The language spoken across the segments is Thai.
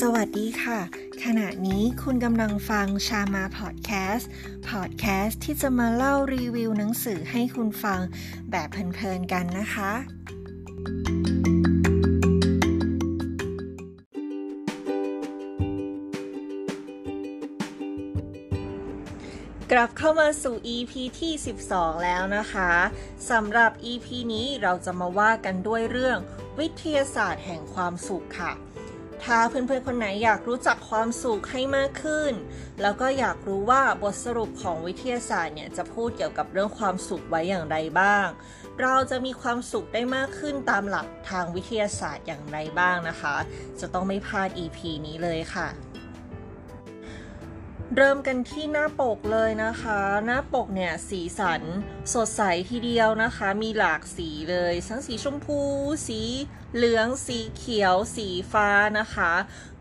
สวัสดีค่ะ ขณะนี้คุณกำลังฟังชามาพอดแคสต์ พอดแคสต์ที่จะมาเล่ารีวิวหนังสือให้คุณฟังแบบเพลินๆกันนะคะ กลับเข้ามาสู่ EP ที่ 12 แล้วนะคะสำหรับ EP นี้เราจะมาว่ากันด้วยเรื่องวิทยาศาสตร์แห่งความสุขค่ะ ถ้าเพื่อนๆคนไหนอยากรู้จักความสุขให้มากขึ้น แล้วก็อยากรู้ว่าบทสรุปของวิทยาศาสตร์เนี่ยจะพูดเกี่ยวกับเรื่องความสุขไว้อย่างไรบ้าง เราจะมีความสุขได้มากขึ้นตามหลักทางวิทยาศาสตร์อย่างไรบ้างนะคะ จะต้องไม่พลาด EP นี้เลยค่ะ เริ่มกันที่หน้าปกเลยนะคะ หน้าปกเนี่ยสีสันสดใสทีเดียวนะคะ มีหลากสีเลยทั้งสีชมพู สีเหลือง สีเขียว สีฟ้านะคะ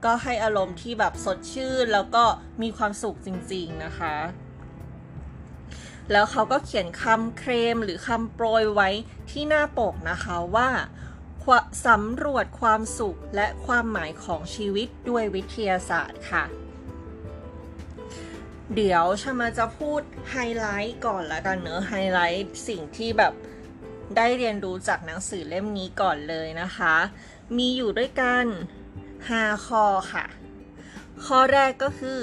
ก็ให้อารมณ์ที่แบบสดชื่นแล้วก็มีความสุขจริงๆนะคะ แล้วเขาก็เขียนคำเคลมหรือคำโปรยไว้ที่หน้าปกนะคะว่าสำรวจความสุขและความหมายของชีวิตด้วยวิทยาศาสตร์ค่ะ เดี๋ยวชมาจะพูดไฮไลท์ก่อนละกันเนอะไฮไลท์สิ่งที่แบบได้เรียนรู้จากหนังสือเล่มนี้ก่อนเลยนะคะ มีอยู่ด้วยกัน5ข้อค่ะ ข้อแรกก็คือ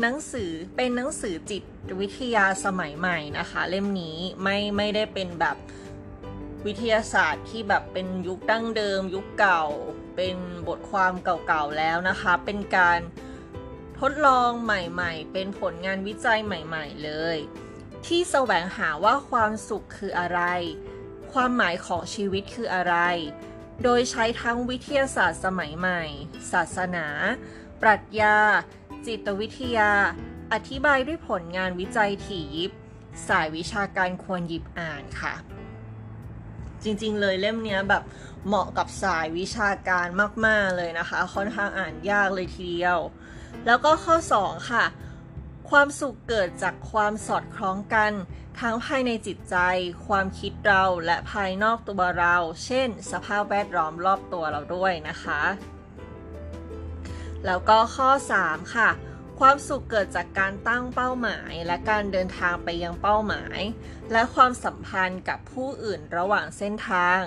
หนังสือเป็นหนังสือจิตวิทยาสมัยใหม่นะคะ เล่มนี้ไม่ไม่ได้เป็นแบบวิทยาศาสตร์ที่แบบเป็นยุคดั้งเดิม ยุคเก่า เป็นบทความเก่าๆแล้วนะคะ เป็นการ ทดลองใหม่ๆ เป็นผลงานวิจัยใหม่ ๆ เลย ที่แสวงหาว่าความสุขคืออะไร ความหมายของชีวิตคืออะไร โดยใช้ทั้งวิทยาศาสตร์สมัยใหม่ ศาสนา ปรัชญา จิตวิทยา อธิบายด้วยผลงานวิจัยถี่ยิบ สายวิชาการควรหยิบอ่านค่ะ จริงๆ เลยเล่มนี้แบบเหมาะกับสายวิชาการมากๆเลยนะคะ ค่อนข้างอ่านยากเลยทีเดียว แล้วก็ข้อ 2 ค่ะ ความสุขเกิดจากความสอดคล้องกัน ทั้งภายในจิตใจ ความคิดเราและภายนอกตัวเรา เช่น สภาพแวดล้อมรอบตัวเราด้วยนะคะ แล้วก็ข้อ 3 ค่ะความสุขเกิดจากการตั้งเป้าหมาย และการเดินทางไปยังเป้าหมาย และความสัมพันธ์กับผู้อื่นระหว่างเส้นทาง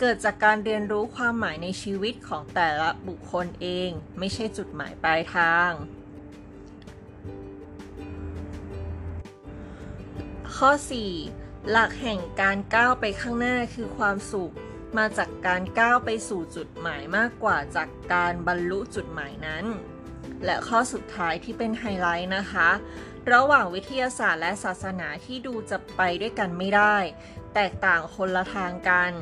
เกิดจากการเรียนรู้ความหมายในชีวิตของแต่ละบุคคลเอง ไม่ใช่จุดหมายปลายทาง ข้อ 4 หลักแห่งการก้าวไปข้างหน้าคือความสุข มาจากการก้าวไปสู่จุดหมายมากกว่าจากการบรรลุจุดหมายนั้น และข้อสุดท้ายที่เป็นไฮไลท์นะคะระหว่างวิทยาศาสตร์และศาสนาที่ดูจะไปด้วยกันไม่ได้ แตกต่างคนละทางกัน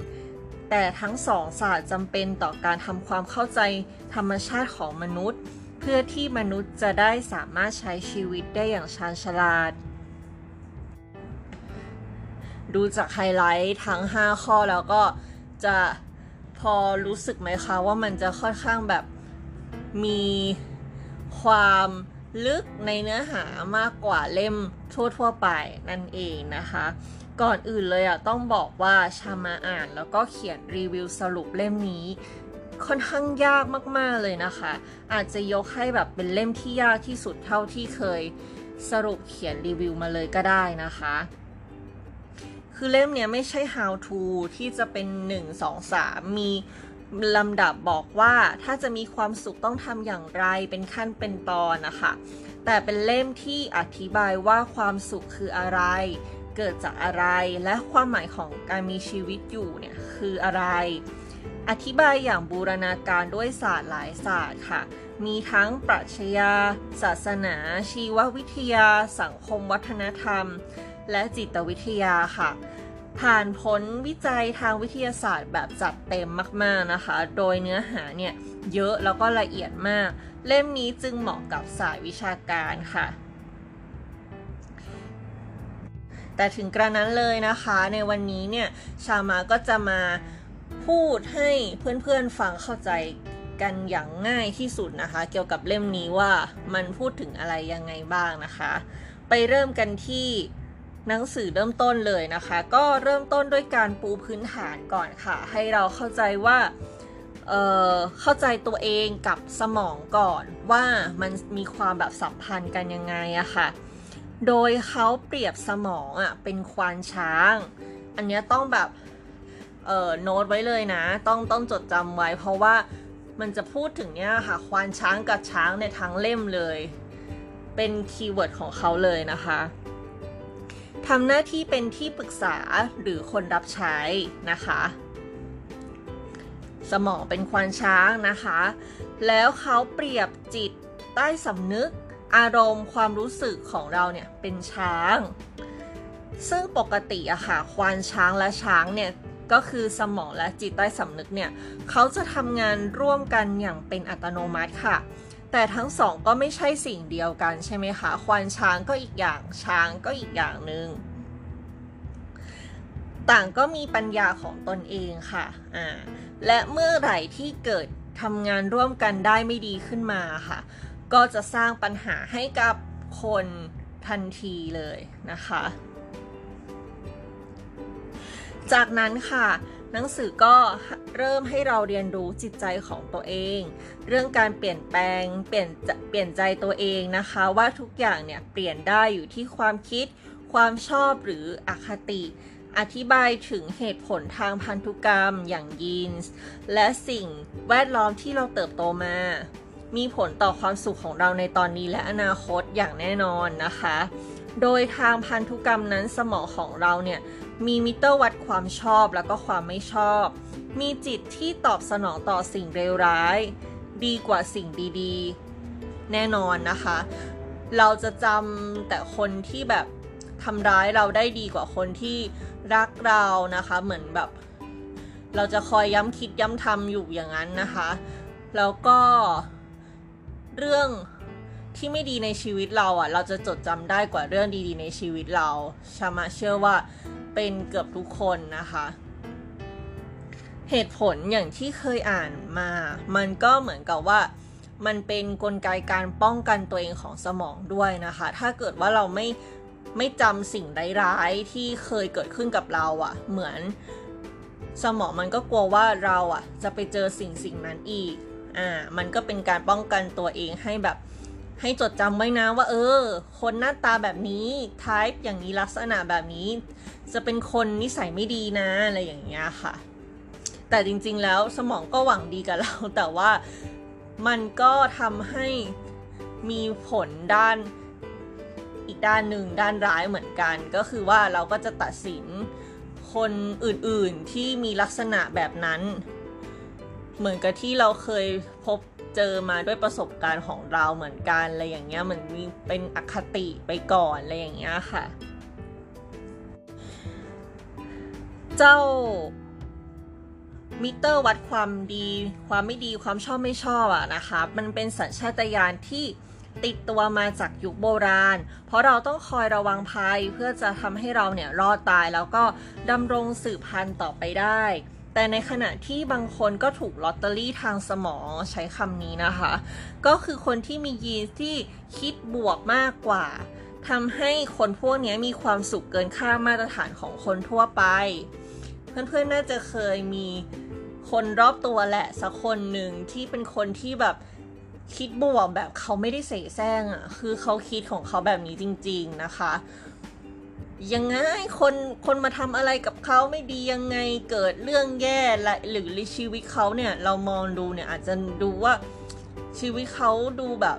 แต่ทั้งสองศาสตร์จำเป็นต่อการทำความเข้าใจธรรมชาติของมนุษย์ เพื่อที่มนุษย์จะได้สามารถใช้ชีวิตได้อย่างชาญฉลาด ดูจากไฮไลท์ทั้ง 5 ข้อแล้วก็จะพอรู้สึกไหมคะว่ามันจะค่อนข้างแบบมีความลึกในเนื้อหามากกว่าเล่มทั่วๆไปนั่นเองนะคะ ก่อนอื่นเลยอะต้องบอกว่าชามาอ่านแล้วก็เขียนรีวิวสรุปเล่มนี้ค่อนข้างยากมาก ๆ เลยนะคะ อาจจะยกให้แบบเป็นเล่มที่ยากที่สุดเท่าที่เคยสรุปเขียนรีวิวมาเลยก็ได้นะคะ คือเล่มเนี้ยไม่ใช่ how to ที่จะเป็น 1 2 3 มีลำดับบอกว่าถ้าจะมีความสุขต้องทำอย่างไรเป็นขั้นเป็นตอนนะคะ แต่เป็นเล่มที่อธิบายว่าความสุขคืออะไร เกิดจากอะไรและความหมายของการมีชีวิตอยู่เนี่ยคืออะไร อธิบายอย่างบูรณาการด้วยศาสตร์หลายศาสตร์ค่ะ มีทั้งปรัชญา ศาสนา ชีววิทยา สังคมวัฒนธรรม และจิตวิทยาค่ะ ผ่านผลวิจัยทางวิทยาศาสตร์แบบจัดเต็มมากๆนะคะ โดยเนื้อหาเนี่ยเยอะแล้วก็ละเอียดมาก เล่มนี้จึงเหมาะกับสายวิชาการค่ะ แต่ถึงกระนั้นเลยนะคะ ในวันนี้เนี่ยชามาก็จะมาพูดให้เพื่อนๆฟังเข้าใจกันอย่างง่ายที่สุดนะคะ เกี่ยวกับเล่มนี้ว่ามันพูดถึงอะไรยังไงบ้างนะคะ ไปเริ่มกันที่หนังสือเริ่มต้นเลยนะคะ ก็เริ่มต้นด้วยการปูพื้นฐานก่อนค่ะ ให้เราเข้าใจว่าเข้าใจตัวเองกับสมองก่อนว่ามันมีความแบบสัมพันธ์กันยังไงอะค่ะ โดยเขาเปรียบสมองอะเป็นควานช้าง อันนี้ต้องแบบเอ่อโน้ตไว้เลยนะ ต้องต้องจดจำไว้ เพราะว่ามันจะพูดถึงเนี้ยค่ะควานช้างกับช้างในทั้งเล่มเลย เป็น keyword ของเขาเลยนะคะทำหน้าที่เป็นที่ปรึกษาหรือคนรับใช้นะคะ สมองเป็นควานช้างนะคะ แล้วเขาเปรียบจิตใต้สำนึก อารมณ์ความรู้สึกของเราเนี่ยเป็นช้าง ซึ่งปกติอะค่ะควานช้างและช้างเนี่ยก็คือสมองและจิตใต้สำนึกเนี่ยเขาจะทำงานร่วมกันอย่างเป็นอัตโนมัติค่ะ แต่ทั้งสองก็ไม่ใช่สิ่งเดียวกันใช่ไหมคะควานช้างก็อีกอย่างช้างก็อีกอย่างหนึ่งต่างก็มีปัญญาของตนเองค่ะอ่าและเมื่อไหร่ที่เกิดทำงานร่วมกันได้ไม่ดีขึ้นมาค่ะ ก็จะสร้างปัญหาให้กับคนทันทีเลยนะคะ จากนั้นค่ะ หนังสือก็เริ่มให้เราเรียนรู้จิตใจของตัวเอง เรื่องการเปลี่ยนแปลงเปลี่ยนเปลี่ยนใจตัวเองนะคะ ว่าทุกอย่างเนี่ยเปลี่ยนได้อยู่ที่ความคิด ความชอบหรืออคติอธิบายถึงเหตุผลทางพันธุกรรมอย่างยีนส์และสิ่งแวดล้อมที่เราเติบโตมา มีผลต่อความสุขของเราในตอนนี้และอนาคตอย่างแน่นอนนะคะ โดยทางพันธุกรรมนั้นสมองของเราเนี่ยมีมิเตอร์วัดความชอบแล้วก็ความไม่ชอบ มีจิตที่ตอบสนองต่อสิ่งเลวร้าย ดีกว่าสิ่งดีๆ แน่นอนนะคะ เราจะจำแต่คนที่แบบทำร้ายเราได้ดีกว่าคนที่รักเรานะคะ เหมือนแบบ เราจะคอยย้ำคิดย้ำทำอยู่อย่างนั้นนะคะ แล้วก็ เรื่องที่ไม่ดีในชีวิตเราอะ เราจะจดจำได้กว่าเรื่องดีๆ ในชีวิตเราชามาเชื่อว่าเป็นเกือบทุกคนนะคะ เหตุผลอย่างที่เคยอ่านมา มันก็เหมือนกับว่ามันเป็นนกลไกการป้องกันตัวเองของสมองด้วยนะคะ ถ้าเกิดว่าเราไม่ไม่จำสิ่งร้ายๆที่เคยเกิดขึ้นกับเราอะ่ะ เหมือนสมองมันก็กลัวว่าเราอะ่ะ จะไปเจอสิ่งสิ่งนั้นอีก อ่ามันก็เป็นการป้องกันตัวเองให้แบบให้จดจำไว้นะว่า เออ คนหน้าตาแบบนี้ทายอย่างนี้ลักษณะแบบนี้ จะเป็นคนนิสัยไม่ดีนะอะไรอย่างเงี้ยค่ะ แต่จริงๆแล้วสมองก็หวังดีกับเรา แต่ว่ามันก็ทำให้มีผลด้านอีกด้านหนึ่งด้านร้ายเหมือนกัน ก็คือว่าเราก็จะตัดสินคนอื่นๆที่มีลักษณะแบบนั้น เหมือนกับที่เราเคยพบเจอมาด้วยประสบการณ์ของเราเหมือนกันอะไรอย่างเงี้ยเหมือนมีเป็นอคติไปก่อนอะไรอย่างเงี้ยค่ะ เจ้ามิเตอร์วัดความดี ความไม่ดีความชอบไม่ชอบอะนะคะ มันเป็นสัญชาตญาณที่ติดตัวมาจากยุคโบราณ เพราะเราต้องคอยระวังภัยเพื่อจะทำให้เราเนี่ยรอดตายแล้วก็ดำรงสืบพันธุ์ต่อไปได้ แต่ในขณะที่บางคนก็ถูกลอตเตอรี่ทางสมองใช้คำนี้นะคะ ก็คือคนที่มียีนที่คิดบวกมากกว่าทำให้คนพวกนี้มีความสุขเกินค่ามาตรฐานของคนทั่วไป เพื่อนๆน่าจะเคยมีคนรอบตัวแหละสักคนหนึ่งที่เป็นคนที่แบบคิดบวกแบบเขาไม่ได้เสแสร้งอะ่ะ คือเขาคิดของเขาแบบนี้จริง ๆนะคะ ยังไงคนคนมาทำอะไรกับเขาไม่ดียังไงเกิดเรื่องแย่ละหรือชีวิตเขาเนี่ยเรามองดูเนี่ยอาจจะดูว่าชีวิตเขาดูแบบ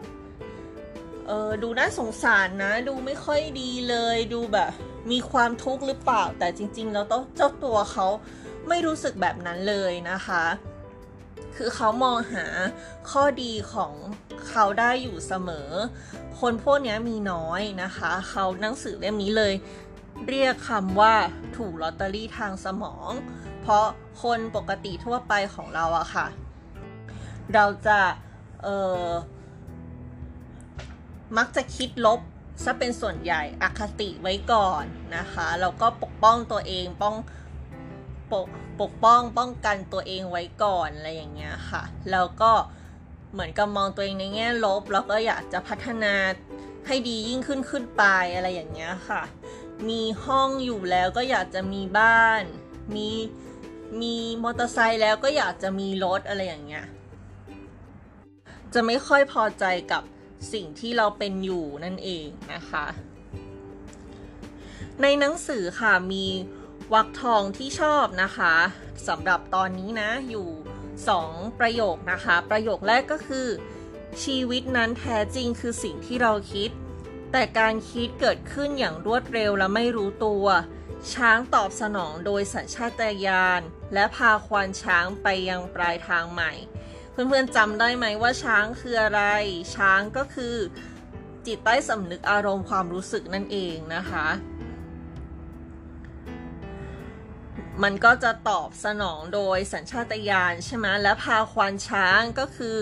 เออดูน่าสงสารนะ ดูไม่ค่อยดีเลยดูแบบ มีความทุกข์หรือเปล่า แต่จริง ๆ แล้วเจ้าตัวเขาไม่รู้สึกแบบนั้นเลยนะคะ คือเขามองหาข้อดีของเขาได้อยู่เสมอ คนพวกนี้มีน้อยนะคะ เขาหนังสือเล่มนี้เลย เรียกคำว่าถูกลอตเตอรี่ทางสมอง เพราะคนปกติทั่วไปของเราอะค่ะ เราจะเออมักจะคิดลบซะเป็นส่วนใหญ่อคติไว้ก่อนนะคะแล้วก็ปกป้องตัวเองป้องปกปกป้องป้องกันตัวเองไว้ก่อนอะไรอย่างเงี้ยค่ะ แล้วก็เหมือนกับมองตัวเองในแง่ลบ แล้วก็อยากจะพัฒนาให้ดียิ่งขึ้นขึ้นไปอะไรอย่างเงี้ยค่ะ มีห้องอยู่แล้วก็อยากจะมีบ้าน มีมีมอเตอร์ไซค์แล้วก็อยากจะมีรถอะไรอย่างเงี้ย จะไม่ค่อยพอใจกับสิ่งที่เราเป็นอยู่นั่นเองนะคะ ในหนังสือค่ะมีวรรคทองที่ชอบนะคะสำหรับตอนนี้นะอยู่ 2 ประโยคนะคะ ประโยคแรกก็คือ ชีวิตนั้นแท้จริงคือสิ่งที่เราคิด แต่การคิดเกิดขึ้นอย่างรวดเร็วและไม่รู้ตัว ช้างตอบสนองโดยสัญชาตญาณและพาควานช้างไปยังปลายทางใหม่ เพื่อนๆจำได้ไหมว่าช้างคืออะไร ช้างก็คือ จิตใต้สำนึกอารมณ์ความรู้สึกนั่นเองนะคะ มันก็จะตอบสนองโดยสัญชาตญาณใช่ไหมและพาควานช้างก็คือ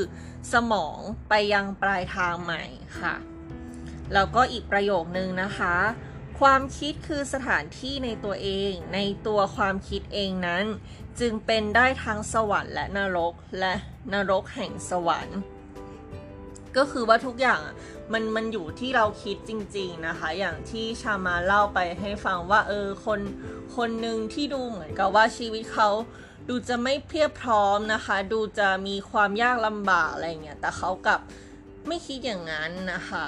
สมองไปยังปลายทางใหม่ค่ะ แล้วก็อีกประโยคนึงนะคะ ความคิดคือสถานที่ในตัวเอง ในตัวความคิดเองนั้น จึงเป็นได้ทั้งสวรรค์และนรกและนรกแห่งสวรรค์ ก็คือว่าทุกอย่างมันมันอยู่ที่เราคิดจริง ๆนะคะ อย่างที่ชามาเล่าไปให้ฟังว่าเออคนคนหนึ่งที่ดูเหมือนกับว่าชีวิตเขาดูจะไม่เพียบพร้อมนะคะ ดูจะมีความยากลำบากอะไรเงี้ยแต่เขากับไม่คิดอย่างนั้นนะคะ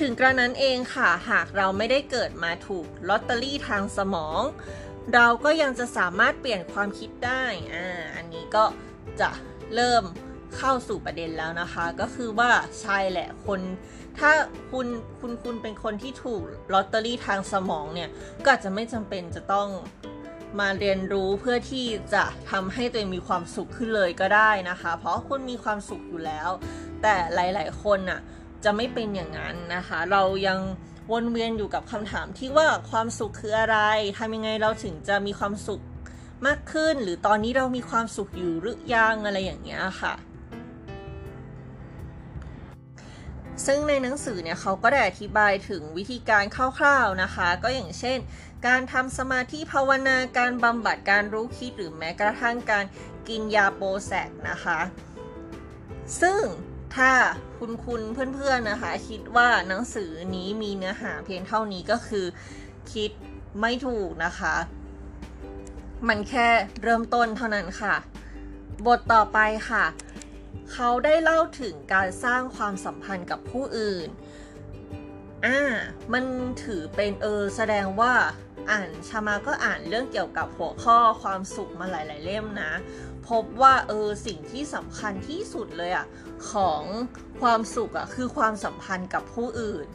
ถึงกระนั้นเองค่ะหากเราไม่ได้เกิดมาถูกลอตเตอรี่ทางสมอง เราก็ยังจะสามารถเปลี่ยนความคิดได้อ่าอันนี้ก็จะเริ่มเข้าสู่ประเด็นแล้วนะคะ ก็คือว่าใช่แหละคน ถ้าคุณคุณคุณเป็นคนที่ถูกลอตเตอรี่ทางสมองเนี่ย ก็อาจจะไม่จำเป็นจะต้องมาเรียนรู้เพื่อที่จะทำให้ตัวเองมีความสุขขึ้นเลยก็ได้นะคะ เพราะคุณมีความสุขอยู่แล้ว แต่หลาย ๆ คนน่ะ จะไม่เป็นอย่างนั้นนะคะ เรายังวนเวียนอยู่กับคำถามที่ว่าความสุขคืออะไรทำยังไงเราถึงจะมีความสุขมากขึ้น หรือตอนนี้เรามีความสุขอยู่หรือยังอะไรอย่างเงี้ยค่ะ ซึ่งในหนังสือเนี่ยเขาก็ได้อธิบายถึงวิธีการคร่าวๆนะคะ ก็อย่างเช่น การทำสมาธิภาวนาการบำบัดการรู้คิดหรือแม้กระทั่งการกินยาโปแซกนะคะ ซึ่ง ถ้าคุณคุณเพื่อนๆนะคะ คิดว่าหนังสือนี้มีเนื้อหาเพียงเท่านี้ก็คือ คิดไม่ถูกนะคะ มันแค่เริ่มต้นเท่านั้นค่ะ บทต่อไปค่ะ เขาได้เล่าถึงการสร้างความสัมพันธ์กับผู้อื่นอ่ามันถือเป็นเออแสดงว่าอ่านชามาก็อ่านเรื่องเกี่ยวกับหัวข้อความสุขมาหลาย ๆ เล่มนะ พบว่าเออสิ่งที่สำคัญที่สุดเลยอะของความสุขอะคือความสัมพันธ์กับผู้อื่น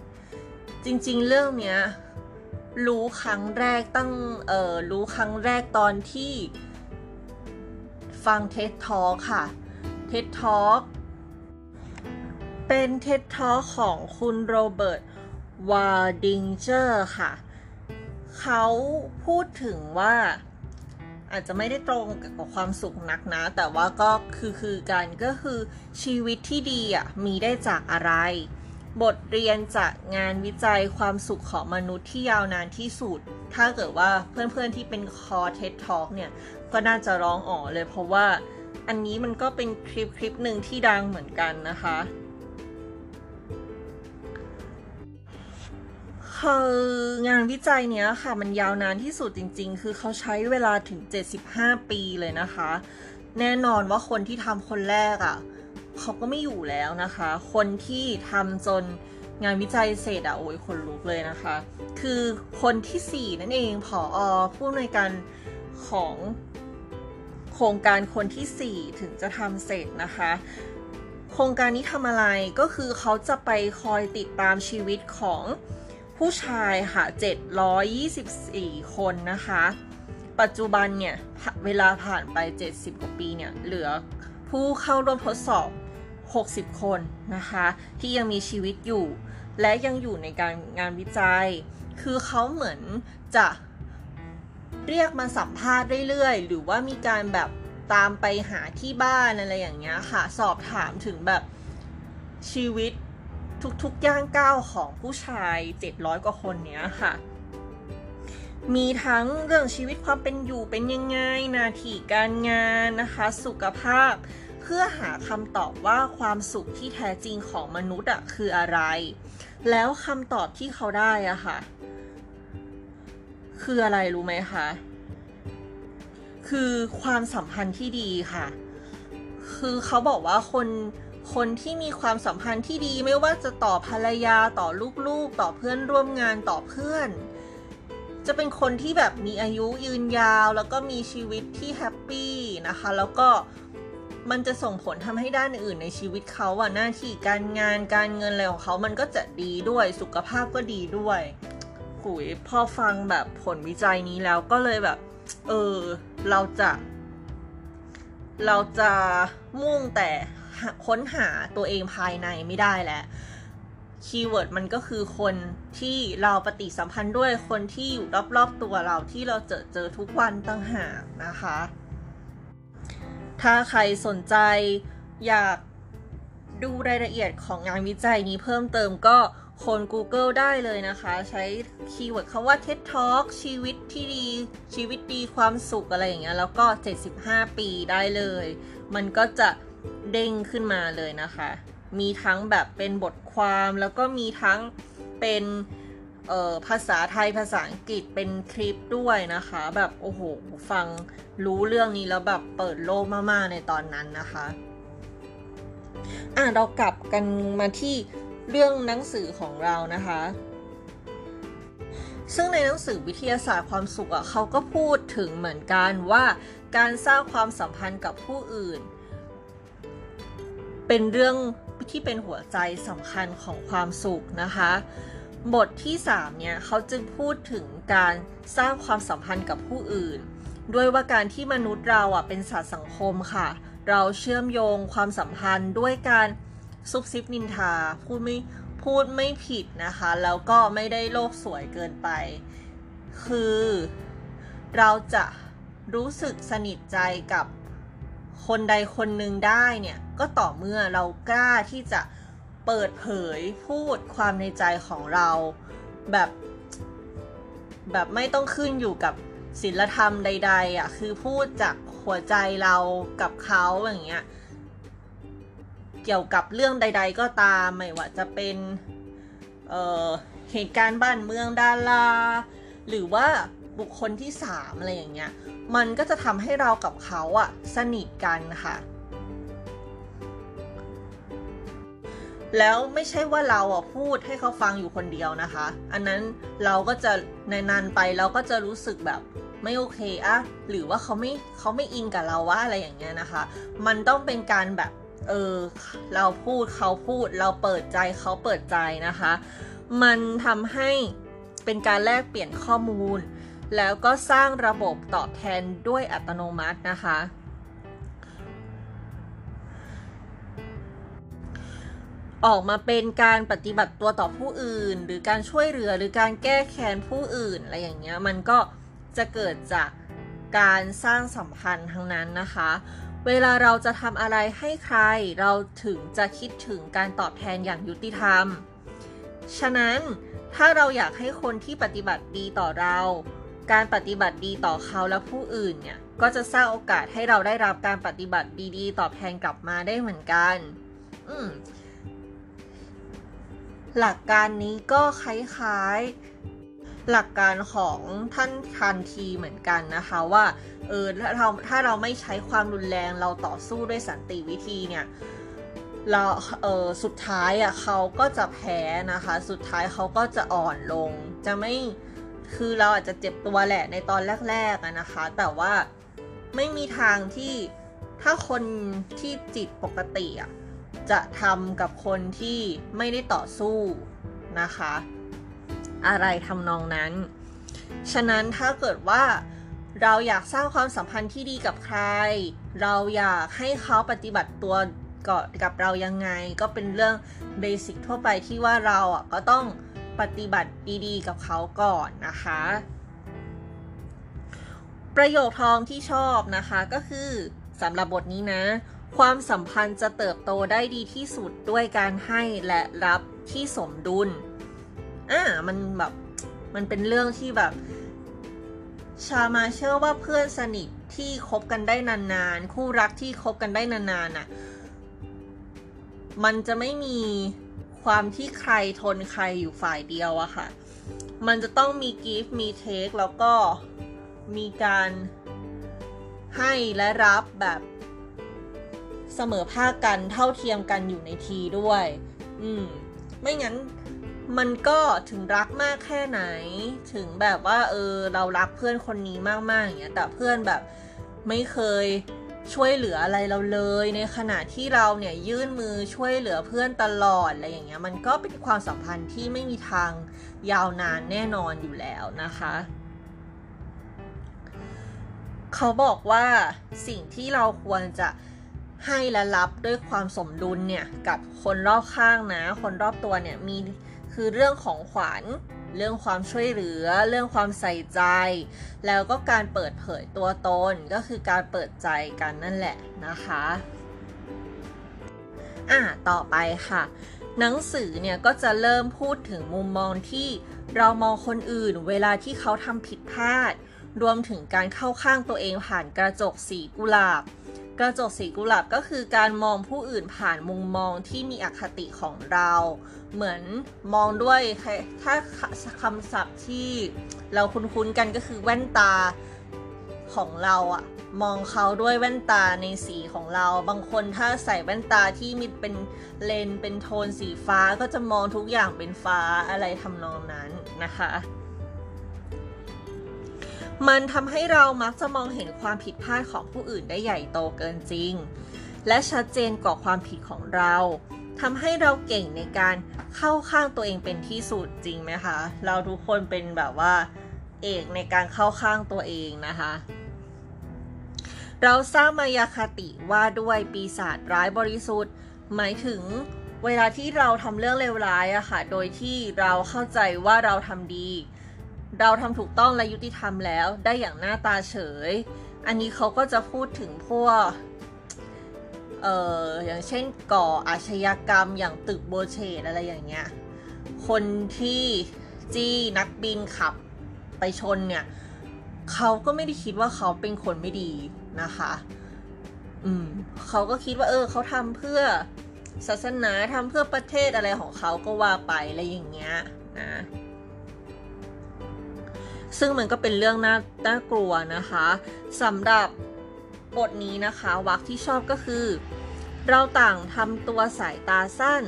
จริงๆ เรื่องเนี้ยรู้ครั้งแรกตั้งเออรู้ครั้งแรกตอนที่ฟังเท็ดทอค่ะเท็ดทอเป็นเท็ดทอของคุณโรเบิร์ตวาดิงเจอร์ค่ะ เขาพูดถึงว่า อาจจะไม่ได้ตรงกับความสุขนักนะ แต่ว่าก็คือคือกันก็คือชีวิตที่ดีอะมีได้จากอะไร บทเรียนจากงานวิจัยความสุขของมนุษย์ที่ยาวนานที่สุด ถ้าเกิดว่าเพื่อนๆที่เป็นคอเท็ดทอ k เนี่ย ก็น่าจะร้องอ๋อเลยเพราะว่าอันนี้มันก็เป็นคลิปคลิปหนึ่งที่ดังเหมือนกันนะคะ คืองานวิจัยเนี้ยค่ะมันยาวนานที่สุดจริง ๆ คือเขาใช้เวลาถึง 75 ปีเลยนะคะ แน่นอนว่าคนที่ทำคนแรกอะ่ะเขาก็ไม่อยู่แล้วนะคะ คนที่ทำจนงานวิจัยเสร็จอะโอ้ยคนลุกเลยนะคะ คือคนที่ 4 นั่นเองผออผู้อำนวยการของโครงการคนที่ 4 ถึงจะทำเสร็จนะคะ โครงการนี้ทำอะไรก็คือเขาจะไปคอยติดตามชีวิตของ ผู้ชายค่ะ 724 คนนะคะ ปัจจุบันเนี่ยเวลาผ่านไป 70 กว่าปีเนี่ย เหลือผู้เข้าร่วมทดสอบ 60 คนนะคะ ที่ยังมีชีวิตอยู่ และยังอยู่ในการงานวิจัย คือเขาเหมือนจะเรียกมาสัมภาษณ์เรื่อยๆ หรือว่ามีการแบบตามไปหาที่บ้านอะไรอย่างเงี้ยค่ะ สอบถามถึงแบบชีวิต ทุกๆย่างก้าวของผู้ชาย 700 กว่าคนเนี้ยค่ะ มีทั้งเรื่องชีวิตความเป็นอยู่เป็นยังไงนาทีการงานนะคะ สุขภาพ เพื่อหาคำตอบว่าความสุขที่แท้จริงของมนุษย์อะคืออะไร แล้วคำตอบที่เขาได้อะค่ะ คืออะไรรู้ไหมคะคือความสัมพันธ์ที่ดีค่ะ คือเขาบอกว่าคน คนที่มีความสัมพันธ์ที่ดีไม่ว่าจะต่อภรรยาต่อลูกๆ ต่อเพื่อนร่วมงานต่อเพื่อน จะเป็นคนที่แบบมีอายุยืนยาว แล้วก็มีชีวิตที่แฮปปี้นะคะ แล้วก็มันจะส่งผลทำให้ด้านอื่นในชีวิตเขาอะหน้าที่การงานการเงินอะไรของเขามันก็จะดีด้วยสุขภาพก็ดีด้วยหุยพอฟังแบบผลวิจัยนี้แล้วก็เลยแบบ เออ เราจะ เราจะมุ่งแต่ ค้นหาตัวเองภายในไม่ได้แล้วkeyword มันก็คือคนที่เราปฏิสัมพันธ์ด้วยคนที่อยู่รอบๆตัวเราที่เราเจอเจอทุกวันต่างหากนะคะ ถ้าใครสนใจอยากดูรายละเอียดของงานวิจัยนี้เพิ่มเติมก็คน Google ได้เลยนะคะ ใช้ keyword คำว่า TED Talk ชีวิตที่ดี ชีวิตดีความสุขอะไรอย่างเงี้ยแล้วก็ 75 ปีได้เลย มันก็จะ เด้งขึ้นมาเลยนะคะ มีทั้งแบบเป็นบทความแล้วก็มีทั้งเป็นภาษาไทยภาษาอังกฤษเป็นคลิปด้วยนะคะ แบบโอ้โห ฟังรู้เรื่องนี้แล้วแบบเปิดโลกมากๆในตอนนั้นนะคะอะเรากลับกันมาที่เรื่องหนังสือของเรานะคะ ซึ่งในหนังสือวิทยาศาสตร์ความสุขอะเขาก็พูดถึงเหมือนกันว่าการสร้างความสัมพันธ์กับผู้อื่น เป็นเรื่องที่เป็นหัวใจสำคัญของความสุขนะคะ บทที่ 3 เนี่ยเขาจึงพูดถึงการสร้างความสัมพันธ์กับผู้อื่น ด้วยว่าการที่มนุษย์เราอะเป็นสัตว์สังคมค่ะ เราเชื่อมโยงความสัมพันธ์ด้วยการซุบซิบนินทาพูดไม่พูดไม่ผิดนะคะ แล้วก็ไม่ได้โลกสวยเกินไป คือ เราจะรู้สึกสนิทใจกับ คนใดคนหนึ่งได้เนี่ย ก็ต่อเมื่อเรากล้าที่จะเปิดเผยพูดความในใจของเราแบบ แบบไม่ต้องขึ้นอยู่กับศีลธรรมใด ๆอะคือพูดจากหัวใจเรากับเขาอย่างเงี้ยเกี่ยวกับเรื่องใด ๆ ก็ตามไม่ว่าจะเป็นเเหตุการณ์บ้านเมืองดาราหรือว่า บุคคลที่สามอะไรอย่างเงี้ย มันก็จะทำให้เรากับเขาอะสนิทกันค่ะ แล้วไม่ใช่ว่าเราอะพูดให้เขาฟังอยู่คนเดียวนะคะ อันนั้นเราก็จะในนานไปเราก็จะรู้สึกแบบไม่โอเคอะหรือว่าเขาไม่เขาไม่อินกับเราว่าอะไรอย่างเงี้ยนะคะ มันต้องเป็นการแบบเออเราพูดเขาพูดเราเปิดใจเขาเปิดใจนะคะ มันทำให้เป็นการแลกเปลี่ยนข้อมูล แล้วก็สร้างระบบตอบแทนด้วยอัตโนมัตินะคะ ออกมาเป็นการปฏิบัติตัวต่อผู้อื่น หรือการช่วยเหลือหรือการแก้แค้นผู้อื่นอะไรอย่างเงี้ยมันก็จะเกิดจากการสร้างสัมพันธ์ทั้งนั้นนะคะ เวลาเราจะทำอะไรให้ใครเราถึงจะคิดถึงการตอบแทนอย่างยุติธรรม ฉะนั้นถ้าเราอยากให้คนที่ปฏิบัติดีต่อเรา การปฏิบัติดีต่อเขาและผู้อื่นเนี่ย ก็จะสร้างโอกาสให้เราได้รับการปฏิบัติดีๆ ตอบแทนกลับมาได้เหมือนกัน อืมหลักการนี้ก็คล้ายๆหลักการของท่านทันทีเหมือนกันนะคะว่าเออถ้าเราถ้าเราไม่ใช้ความรุนแรงเราต่อสู้ด้วยสันติวิธีเนี่ยเราเออสุดท้ายอะเขาก็จะแพ้นะคะ สุดท้ายเขาก็จะอ่อนลงจะไม่ คือเราอาจจะเจ็บตัวแหละในตอนแรกๆนะคะ แต่ว่าไม่มีทางที่ถ้าคนที่จิตปกติอะจะทำกับคนที่ไม่ได้ต่อสู้นะคะ อะไรทำนองนั้น ฉะนั้นถ้าเกิดว่าเราอยากสร้างความสัมพันธ์ที่ดีกับใคร เราอยากให้เขาปฏิบัติตัวกับเรายังไง ก็เป็นเรื่องเบสิกทั่วไปที่ว่าเราอะก็ต้อง ปฏิบัติดีๆ กับเขาก่อนนะคะ ประโยคทองที่ชอบนะคะก็คือสำหรับบทนี้นะ ความสัมพันธ์จะเติบโตได้ดีที่สุดด้วยการให้และรับที่สมดุลอ่ามันแบบมันเป็นเรื่องที่แบบ ชามาเชื่อว่าเพื่อนสนิทที่คบกันได้นานๆ คู่รักที่คบกันได้นานๆน่ะ มันจะไม่มี ความที่ใครทนใครอยู่ฝ่ายเดียวอะค่ะ มันจะต้องมี give มี take แล้วก็มีการให้และรับแบบเสมอภาคกันเท่าเทียมกันอยู่ในทีด้วย อืม ไม่งั้นมันก็ถึงรักมากแค่ไหน ถึงแบบว่า เออ เรารักเพื่อนคนนี้มากๆอย่างเงี้ย แต่เพื่อนแบบไม่เคย ช่วยเหลืออะไรเราเลย ในขณะที่เราเนี่ยยื่นมือช่วยเหลือเพื่อนตลอดอะไรอย่างเงี้ยมันก็เป็นความสัมพันธ์ที่ไม่มีทางยาวนานแน่นอนอยู่แล้วนะคะเขาบอกว่าสิ่งที่เราควรจะให้และรับด้วยความสมดุลเนี่ยกับคนรอบข้างนะ คนรอบตัวเนี่ยมีคือเรื่องของขวัญ เรื่องความช่วยเหลือ เรื่องความใส่ใจ แล้วก็การเปิดเผยตัวตนก็คือการเปิดใจกันนั่นแหละนะคะอะต่อไปค่ะ หนังสือเนี่ยก็จะเริ่มพูดถึงมุมมองที่เรามองคนอื่นเวลาที่เขาทำผิดพลาด รวมถึงการเข้าข้างตัวเองผ่านกระจกสีกุหลาบ กระจกสีกุหลาบก็คือการมองผู้อื่นผ่านมุมมองที่มีอคติของเรา เหมือนมองด้วยถ้าคำศัพท์ที่เราคุ้นๆกันก็คือแว่นตาของเราอะมองเขาด้วยแว่นตาในสีของเรา บางคนถ้าใส่แว่นตาที่มีเป็นเลนเป็นโทนสีฟ้าก็จะมองทุกอย่างเป็นฟ้าอะไรทำนองนั้นนะคะ มันทำให้เรามักจะมองเห็นความผิดพลาดของผู้อื่นได้ใหญ่โตเกินจริง และชัดเจนกว่าความผิดของเราทำให้เราเก่งในการเข้าข้างตัวเองเป็นที่สุดจริงไหมคะ เราทุกคนเป็นแบบว่า เอกในการเข้าข้างตัวเองนะคะ เราสร้างมายาคติว่าด้วยปีศาจร้ายบริสุทธิ์ หมายถึงเวลาที่เราทำเรื่องเลวร้ายอะค่ะ โดยที่เราเข้าใจว่าเราทำดี เราทำถูกต้องและยุติธรรมแล้วได้อย่างหน้าตาเฉย อันนี้เขาก็จะพูดถึงพวกเอออย่างเช่นก่ออาชญากรรมอย่างตึกโบเชตอะไรอย่างเงี้ย คนที่จี้นักบินขับไปชนเนี่ยเขาก็ไม่ได้คิดว่าเขาเป็นคนไม่ดีนะคะ อืมเขาก็คิดว่า เออเขาทำเพื่อศาสนาทำเพื่อประเทศอะไรของเขาก็ว่าไปอะไรอย่างเงี้ยนะ ซึ่งมันก็เป็นเรื่องน่าน่ากลัวนะคะสำหรับบทนี้นะคะวักที่ชอบก็คือ เราต่างทำตัวสายตาสั้น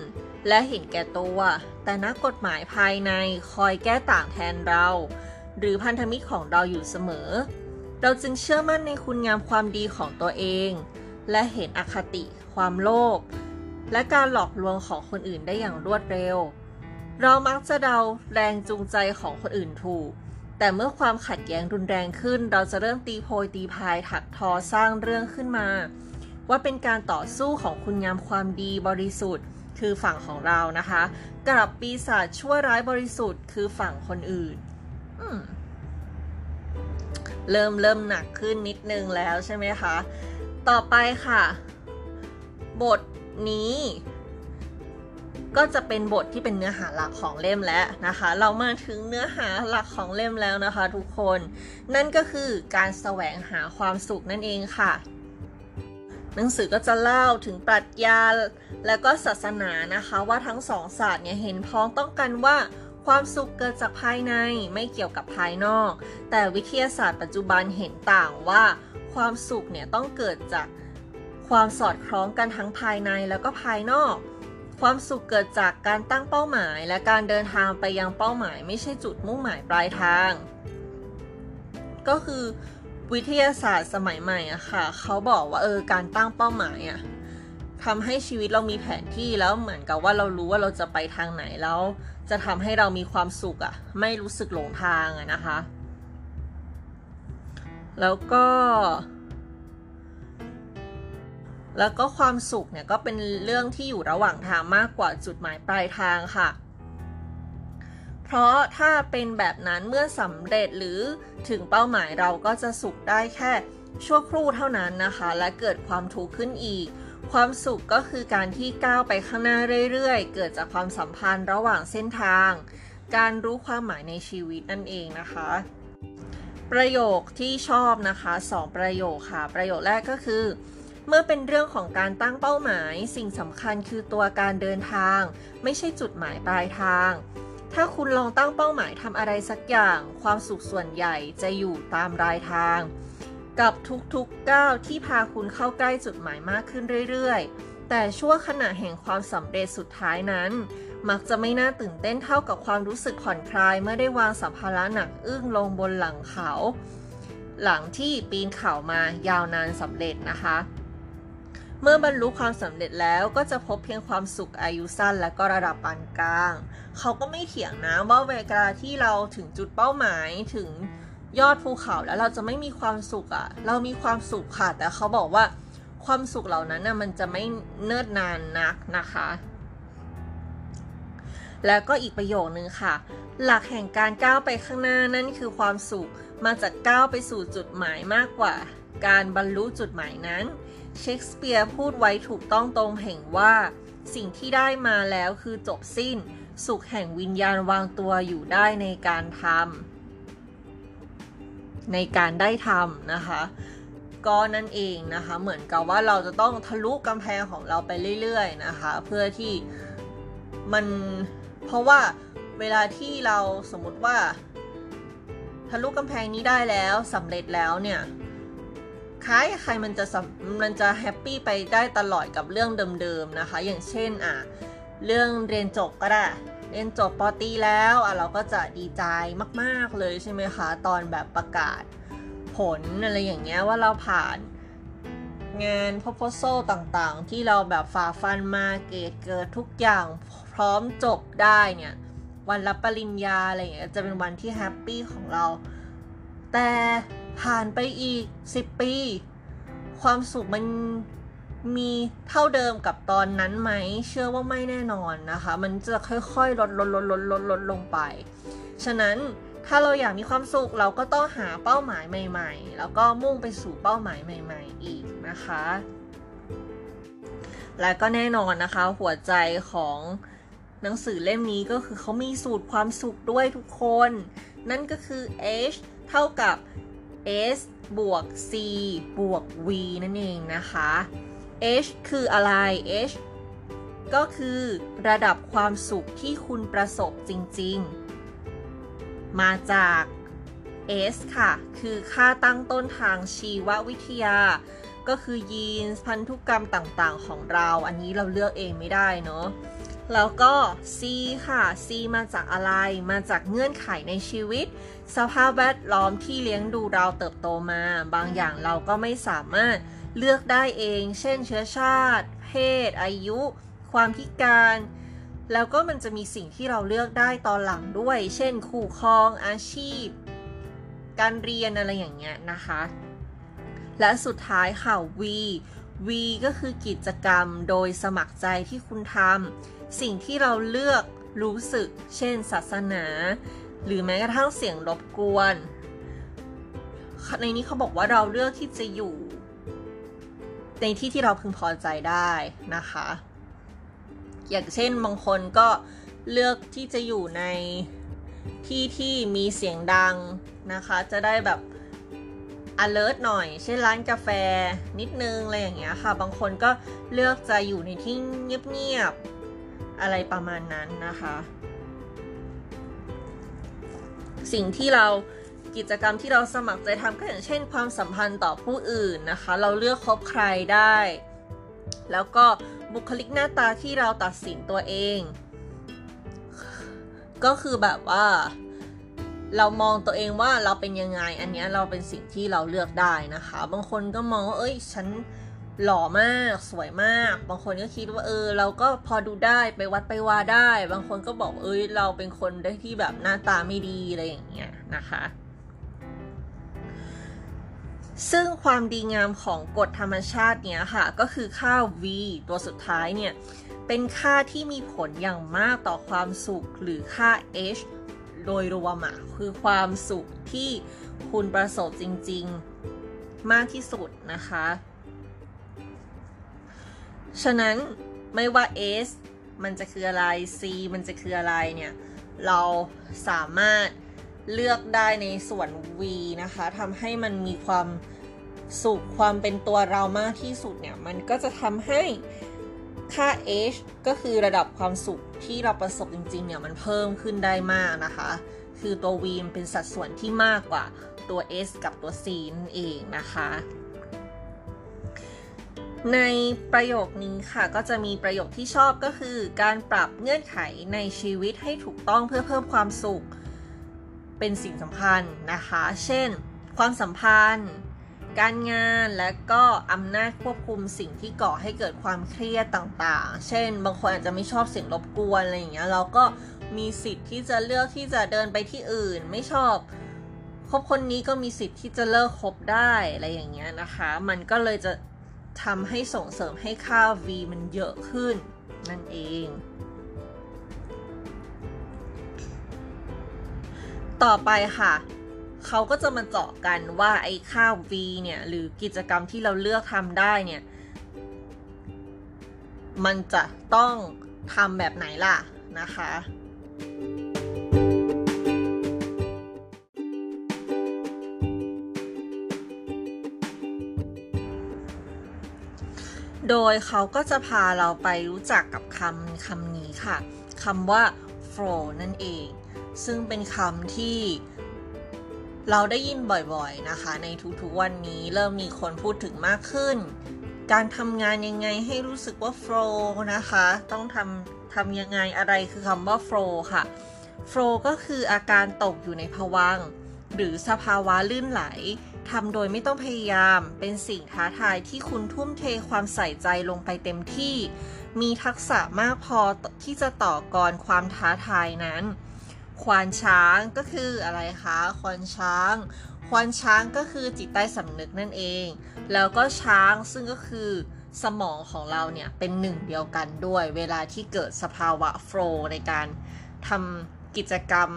และเห็นแก่ตัว แต่นักกฎหมายภายในคอยแก้ต่างแทนเรา หรือพันธมิตรของเราอยู่เสมอ เราจึงเชื่อมั่นในคุณงามความดีของตัวเอง และเห็นอคติ ความโลภและการหลอกลวงของคนอื่นได้อย่างรวดเร็ว เรามักจะเดาแรงจูงใจของคนอื่นถูก แต่เมื่อความขัดแย้งรุนแรงขึ้น เราจะเริ่มตีโพยตีพายถักทอสร้างเรื่องขึ้นมา ว่าเป็นการต่อสู้ของคุณงามความดีบริสุทธิ์ คือฝั่งของเรานะคะกับปีศาจชั่วร้ายบริสุทธิ์ คือฝั่งคนอื่นเริ่มเริ่มหนักขึ้นนิดนึงแล้วใช่ไหมคะ ต่อไปค่ะ บทนี้ ก็จะเป็นบทที่เป็นเนื้อหาหลักของเล่มแล้วนะคะ เรามาถึงเนื้อหาหลักของเล่มแล้วนะคะ ทุกคน นั่นก็คือการแสวงหาความสุขนั่นเองค่ะ หนังสือก็จะเล่าถึงปรัชญาและก็ศาสนานะคะว่าทั้งสองศาสตร์เนี่ยเห็นพ้องต้องกันว่าความสุขเกิดจากภายในไม่เกี่ยวกับภายนอก แต่วิทยาศาสตร์ปัจจุบันเห็นต่างว่า ความสุขเนี่ยต้องเกิดจากความสอดคล้องกันทั้งภายในแล้วก็ภายนอก ความสุขเกิดจากการตั้งเป้าหมาย และการเดินทางไปยังเป้าหมาย ไม่ใช่จุดมุ่งหมายปลายทาง ก็คือวิทยาศาสตร์สมัยใหม่อะค่ะ เขาบอกว่าเออการตั้งเป้าหมายอะทำให้ชีวิตเรามีแผนที่แล้วเหมือนกับว่าเรารู้ว่าเราจะไปทางไหนแล้ว จะทำให้เรามีความสุขอะไม่รู้สึกหลงทางอะนะคะ แล้วก็ แล้วก็ความสุขเนี่ยก็เป็นเรื่องที่อยู่ระหว่างทางมากกว่าจุดหมายปลายทางค่ะ เพราะถ้าเป็นแบบนั้นเมื่อสำเร็จหรือถึงเป้าหมายเราก็จะสุขได้แค่ชั่วครู่เท่านั้นนะคะ และเกิดความทุกข์ขึ้นอีก ความสุขก็คือการที่ก้าวไปข้างหน้าเรื่อยๆ เกิดจากความสัมพันธ์ระหว่างเส้นทาง การรู้ความหมายในชีวิตนั่นเองนะคะ ประโยคที่ชอบนะคะสองประโยคค่ะ ประโยคแรกก็คือ เมื่อเป็นเรื่องของการตั้งเป้าหมาย สิ่งสำคัญคือตัวการเดินทาง ไม่ใช่จุดหมายปลายทาง ถ้าคุณลองตั้งเป้าหมายทำอะไรสักอย่าง ความสุขส่วนใหญ่จะอยู่ตามรายทาง กับทุกๆก้าวที่พาคุณเข้าใกล้จุดหมายมากขึ้นเรื่อยๆ แต่ชั่วขณะแห่งความสำเร็จสุดท้ายนั้น มักจะไม่น่าตื่นเต้นเท่ากับความรู้สึกผ่อนคลายเมื่อได้วางสัมภาระหนักอึ้งลงบนหลังเขาหลังที่ปีนเขามายาวนานสำเร็จนะคะ เมื่อบรรลุความสำเร็จแล้วก็จะพบเพียงความสุขอายุสั้นและก็ระดับปานกลาง เขาก็ไม่เถียงนะว่าเวลาที่เราถึงจุดเป้าหมายถึงยอดภูเขาแล้วเราจะไม่มีความสุขอะ่ะ เรามีความสุขค่ะ แต่เขาบอกว่าความสุขเหล่านั้นน่ะมันจะไม่เนิ่นนานนักนะคะ แล้วก็อีกประโยคนึงค่ะ หลักแห่งการก้าวไปข้างหน้านั่นคือความสุขมาจากก้าวไปสู่จุดหมายมากกว่า การบรรลุจุดหมายนั้น เชคสเปียร์พูดไว้ถูกต้องตรงเพ่งว่า สิ่งที่ได้มาแล้วคือจบสิ้น สุขแห่งวิญญาณวางตัวอยู่ได้ในการทำในการได้ทำนะคะก็นั่นเองนะคะ เหมือนกับว่าเราจะต้องทะลุกำแพงของเราไปเรื่อยๆนะคะ เพื่อที่มันเพราะว่าเวลาที่เราสมมติว่า ทะลุกำแพงนี้ได้แล้วสำเร็จแล้วเนี่ย ใครใครมันจะมันจะแฮปปี้ไปได้ตลอดกับเรื่องเดิมๆนะคะ อย่างเช่นอะเรื่องเรียนจบก็ได้ เรียนจบปอตีแล้วอะเราก็จะดีใจมากๆเลยใช่ไหมคะ ตอนแบบประกาศผลอะไรอย่างเงี้ยว่าเราผ่านงาน proposal ต่างๆ ที่เราแบบฝ่าฟันมาเกรดเกิดทุกอย่างพร้อมจบได้เนี่ย วันรับปริญญาอะไรอย่างเงี้ยจะเป็นวันที่แฮปปี้ของเรา แต่ ผ่านไปอีก 10 ปี ความสุขมันมีเท่าเดิมกับตอนนั้นไหม เชื่อว่าไม่แน่นอนนะคะ มันจะค่อยๆ ลดลดลดลดลดลดลงไป ฉะนั้นถ้าเราอยากมีความสุขเราก็ต้องหาเป้าหมายใหม่ ๆ แล้วก็มุ่งไปสู่เป้าหมายใหม่ ๆ อีกนะคะ และก็แน่นอนนะคะ หัวใจของหนังสือเล่มนี้ก็คือเขามีสูตรความสุขด้วยทุกคน นั่นก็คือ h เท่ากับ s บวก c บวก v นั่นเองนะคะ h คืออะไร h ก็คือระดับความสุขที่คุณประสบจริง ๆ มาจาก S ค่ะ คือค่าตั้งต้นทางชีววิทยา ก็คือยีนพันธุกรรมต่างๆ ของเรา อันนี้เราเลือกเองไม่ได้เนาะ แล้วก็ C ค่ะ C มาจากอะไร มาจากเงื่อนไขในชีวิต สภาพแวดล้อมที่เลี้ยงดูเราเติบโตมา บางอย่างเราก็ไม่สามารถเลือกได้เอง เช่นเชื้อชาติ เพศ อายุ ความพิการ แล้วก็มันจะมีสิ่งที่เราเลือกได้ตอนหลังด้วย เช่น คู่ครอง อาชีพ การเรียนอะไรอย่างเงี้ยนะคะ และสุดท้ายค่ะ V V ก็คือกิจกรรมโดยสมัครใจที่คุณทำ สิ่งที่เราเลือกรู้สึก เช่น ศาสนา หรือแม้กระทั่งเสียงรบกวน ในนี้เขาบอกว่าเราเลือกที่จะอยู่ ในที่ที่เราพึงพอใจได้นะคะ อย่างเช่นบางคนก็เลือกที่จะอยู่ในที่ที่มีเสียงดังนะคะ จะได้แบบ alert หน่อย เช่นร้านกาแฟนิดนึงอะไรอย่างเงี้ยค่ะ บางคนก็เลือกจะอยู่ในที่เงียบๆอะไรประมาณนั้นนะคะ สิ่งที่เรากิจกรรมที่เราสมัครใจทำก็อย่างเช่น ความสัมพันธ์ต่อผู้อื่นนะคะ เราเลือกคบใครได้ แล้วก็บุคลิกหน้าตาที่เราตัดสินตัวเอง ก็คือแบบว่า เรามองตัวเองว่าเราเป็นยังไง อันนี้เราเป็นสิ่งที่เราเลือกได้นะคะ บางคนก็มองว่าเอ้ยฉัน หล่อมากสวยมาก บางคนก็คิดว่าเออ เราก็พอดูได้ไปวัดไปวาได้ บางคนก็บอกเอ้ยเราเป็นคนได้ที่แบบหน้าตาไม่ดีอะไรอย่างเงี้ยนะคะ ซึ่งความดีงามของกฎธรรมชาติเนี้ยค่ะ ก็คือค่า v ตัวสุดท้ายเนี่ย เป็นค่าที่มีผลอย่างมากต่อความสุขหรือค่า h โดยรวมอะคือความสุขที่คุณประสบจริง ๆ มากที่สุดนะคะ ฉะนั้นไม่ว่า S มันจะคืออะไร C มันจะคืออะไรเนี่ย เราสามารถเลือกได้ในส่วน V นะคะทำให้มันมีความสุขความเป็นตัวเรามากที่สุดเนี่ย มันก็จะทำให้ค่า h ก็คือระดับความสุขที่เราประสบจริงๆเนี่ย มันเพิ่มขึ้นได้มากนะคะ คือตัว v มันเป็นสัดส่วนที่มากกว่าตัว s กับตัว c นั่นเองนะคะ ในประโยคนี้ค่ะก็จะมีประโยคที่ชอบก็คือ การปรับเงื่อนไขในชีวิตให้ถูกต้องเพื่อเพิ่มความสุข เป็นสิ่งสำคัญนะคะ เช่น ความสัมพันธ์ การงานและก็อำนาจควบคุมสิ่งที่ก่อให้เกิดความเครียดต่างๆ เช่น บางคนอาจจะไม่ชอบเสียงรบกวนอะไรอย่างเงี้ยเราก็มีสิทธิ์ที่จะเลือกที่จะเดินไปที่อื่น ไม่ชอบคบคนนี้ก็มีสิทธิ์ที่จะเลิกคบได้อะไรอย่างเงี้ยนะคะ มันก็เลยจะ ทำให้ส่งเสริมให้ค่า V มันเยอะขึ้น นั่นเอง ต่อไปค่ะ เขาก็จะมาเจาะกันว่าไอ้ค่า V เนี่ย หรือกิจกรรมที่เราเลือกทำได้เนี่ย มันจะต้องทำแบบไหนล่ะนะคะ โดยเขาก็จะพาเราไปรู้จักกับคำคำนี้ค่ะคำว่า flow นั่นเอง ซึ่งเป็นคำที่เราได้ยินบ่อยๆนะคะ ในทุกๆวันนี้เริ่มมีคนพูดถึงมากขึ้น การทำงานยังไงให้รู้สึกว่า flow นะคะ ต้องทำทำยังไงอะไรคือคำว่า flow ค่ะ flow ก็คืออาการตกอยู่ในภวังหรือสภาวะลื่นไหล ทำโดยไม่ต้องพยายาม เป็นสิ่งท้าทายที่คุณทุ่มเทความใส่ใจลงไปเต็มที่ มีทักษะมากพอที่จะต่อกรความท้าทายนั้น ควานช้างก็คืออะไรคะ ควานช้าง ควานช้างก็คือจิตใต้สำนึกนั่นเอง แล้วก็ช้างซึ่งก็คือสมองของเราเนี่ยเป็นหนึ่งเดียวกันด้วย เวลาที่เกิดสภาวะโฟล์ในการทำกิจกรรม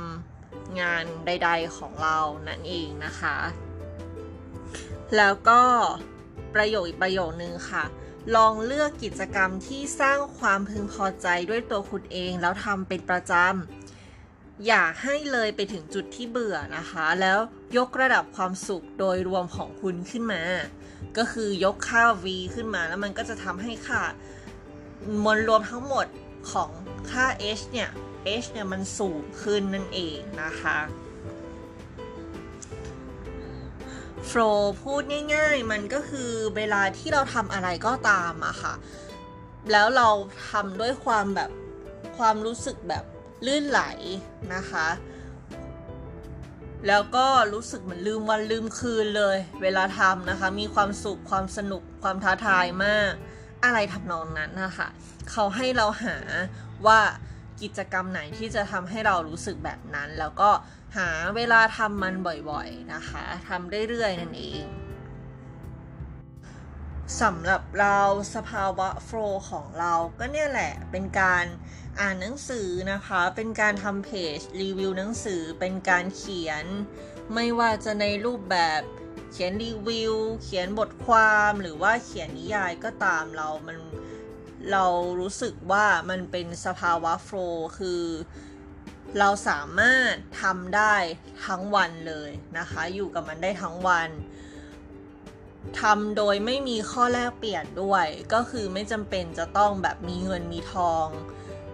งานใด ๆของเรานั่นเองนะคะ แล้วก็ประโยคอีกประโยคนึงค่ะ ลองเลือกกิจกรรมที่สร้างความพึงพอใจด้วยตัวคุณเองแล้วทำเป็นประจำ อย่าให้เลยไปถึงจุดที่เบื่อนะคะ แล้วยกระดับความสุขโดยรวมของคุณขึ้นมา ก็คือยกค่า V ขึ้นมาแล้วมันก็จะทำให้ค่ามวลรวมทั้งหมดของค่า H เนี่ย H เนี่ยมันสูงขึ้นนั่นเองนะคะ flow พูดง่าย ๆ มันก็คือเวลาที่เราทำอะไรก็ตามอะค่ะ แล้วเราทำด้วยความแบบความรู้สึกแบบลื่นไหลนะคะ แล้วก็รู้สึกเหมือนลืมวันลืมคืนเลย เวลาทำนะคะ มีความสุขความสนุกความท้าทายมาก อะไรทำนองนั้นนะคะเขาให้เราหาว่ากิจกรรมไหนที่จะทำให้เรารู้สึกแบบนั้น แล้วก็ หาเวลาทำมันบ่อยๆนะคะทำเรื่อยๆนั่นเองสำหรับเราสภาวะโฟล์ของเราก็เนี่ยแหละเป็นการอ่านหนังสือนะคะ เป็นการทำเพจรีวิวหนังสือเป็นการเขียน ไม่ว่าจะในรูปแบบเขียนรีวิว เขียนบทความหรือว่าเขียนนิยายก็ตามเรามันเรารู้สึกว่ามันเป็นสภาวะโฟล์คือ เราสามารถทำได้ทั้งวันเลยนะคะ อยู่กับมันได้ทั้งวันทำโดยไม่มีข้อแลกเปลี่ยนด้วย ก็คือไม่จำเป็นจะต้องแบบมีเงินมีทอง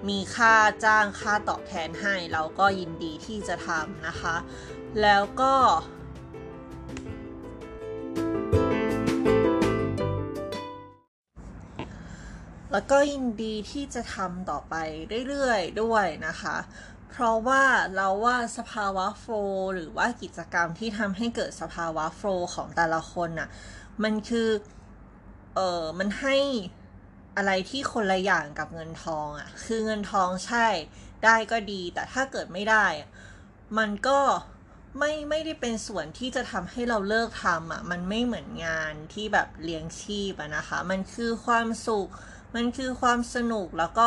มีค่าจ้างค่าตอบแทนให้ เราก็ยินดีที่จะทำนะคะ แล้วก็แล้วก็ยินดีที่จะทำต่อไปเรื่อยๆด้วยนะคะ เพราะว่าเราว่าสภาวะโฟลหรือว่ากิจกรรมที่ทำให้เกิดสภาวะโฟลของแต่ละคนน่ะ มันคือ เออมันให้อะไรที่คนละอย่างกับเงินทองอะ่ะ คือเงินทองใช่ได้ก็ดี แต่ถ้าเกิดไม่ได้อะมันก็ไม่ไม่ได้เป็นส่วนที่จะทำให้เราเลิกทำอะ มันไม่เหมือนงานที่แบบเลี้ยงชีพอะนะคะ มันคือความสุข มันคือความสนุกแล้วก็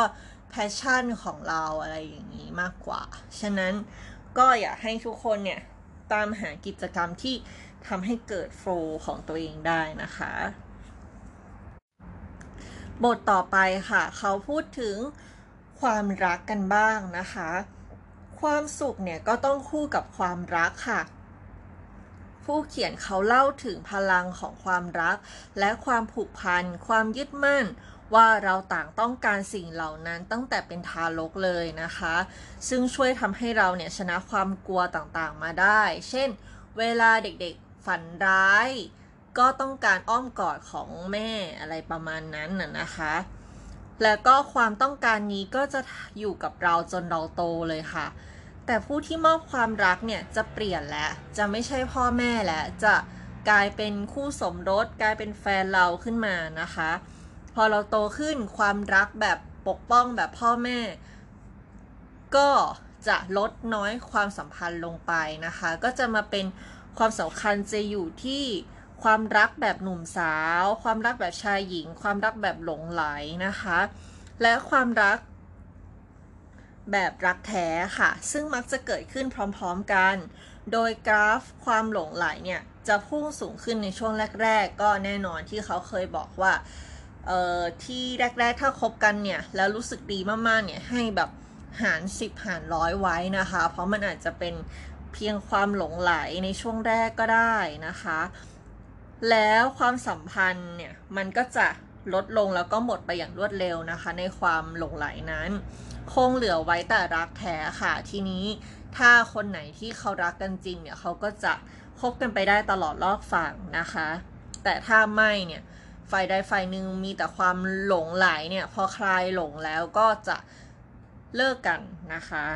passion ของเราอะไรอย่างนี้มากกว่า ฉะนั้นก็อยากให้ทุกคนเนี่ย ตามหากิจกรรมที่ทำให้เกิด flow ของตัวเองได้นะคะ บทต่อไปค่ะ เขาพูดถึงความรักกันบ้างนะคะ ความสุขเนี่ยก็ต้องคู่กับความรักค่ะ ผู้เขียนเขาเล่าถึงพลังของความรัก และความผูกพัน ความยึดมั่น ว่าเราต่างต้องการสิ่งเหล่านั้นตั้งแต่เป็นทารกเลยนะคะ ซึ่งช่วยทำให้เราเนี่ยชนะความกลัวต่างๆมาได้ เช่น เวลาเด็กๆฝันร้าย ก็ต้องการอ้อมกอดของแม่อะไรประมาณนั้นน่ะนะคะ แล้วก็ความต้องการนี้ก็จะอยู่กับเราจนเราโตเลยค่ะ แต่ผู้ที่มอบความรักเนี่ยจะเปลี่ยนแล้ว จะไม่ใช่พ่อแม่แล้ว จะกลายเป็นคู่สมรส กลายเป็นแฟนเราขึ้นมานะคะ พอเราโตขึ้นความรักแบบปกป้องแบบพ่อแม่ ก็จะลดน้อยความสัมพันธ์ลงไปนะคะ ก็จะมาเป็นความสำคัญจะอยู่ที่ความรักแบบหนุ่มสาว ความรักแบบชายหญิง ความรักแบบหลงไหลนะคะ และความรักแบบรักแท้ค่ะ ซึ่งมักจะเกิดขึ้นพร้อมๆกัน โดยกราฟความหลงไหลเนี่ย จะพุ่งสูงขึ้นในช่วงแรก ๆ ก็แน่นอนที่เขาเคยบอกว่า เอ่อที่แรก ๆ ถ้าคบกันเนี่ย แล้วรู้สึกดีมากๆเนี่ยให้แบบหาร10หารร้อยไว้นะคะ เพราะมันอาจจะเป็นเพียงความหลงไหลในช่วงแรกก็ได้นะคะ แล้วความสัมพันธ์เนี่ย มันก็จะลดลงแล้วก็หมดไปอย่างรวดเร็วนะคะ ในความหลงไหลนั้น คงเหลือไว้แต่รักแท้ค่ะ ทีนี้ถ้าคนไหนที่เขารักกันจริงเนี่ยเขาก็จะคบกันไปได้ตลอดรอดฝั่งนะคะ แต่ถ้าไม่เนี่ย ฝ่ายใดฝ่ายหนึ่งมีแต่ความหลงไหลเนี่ย พอใครหลงแล้วก็จะเลิกกันนะคะ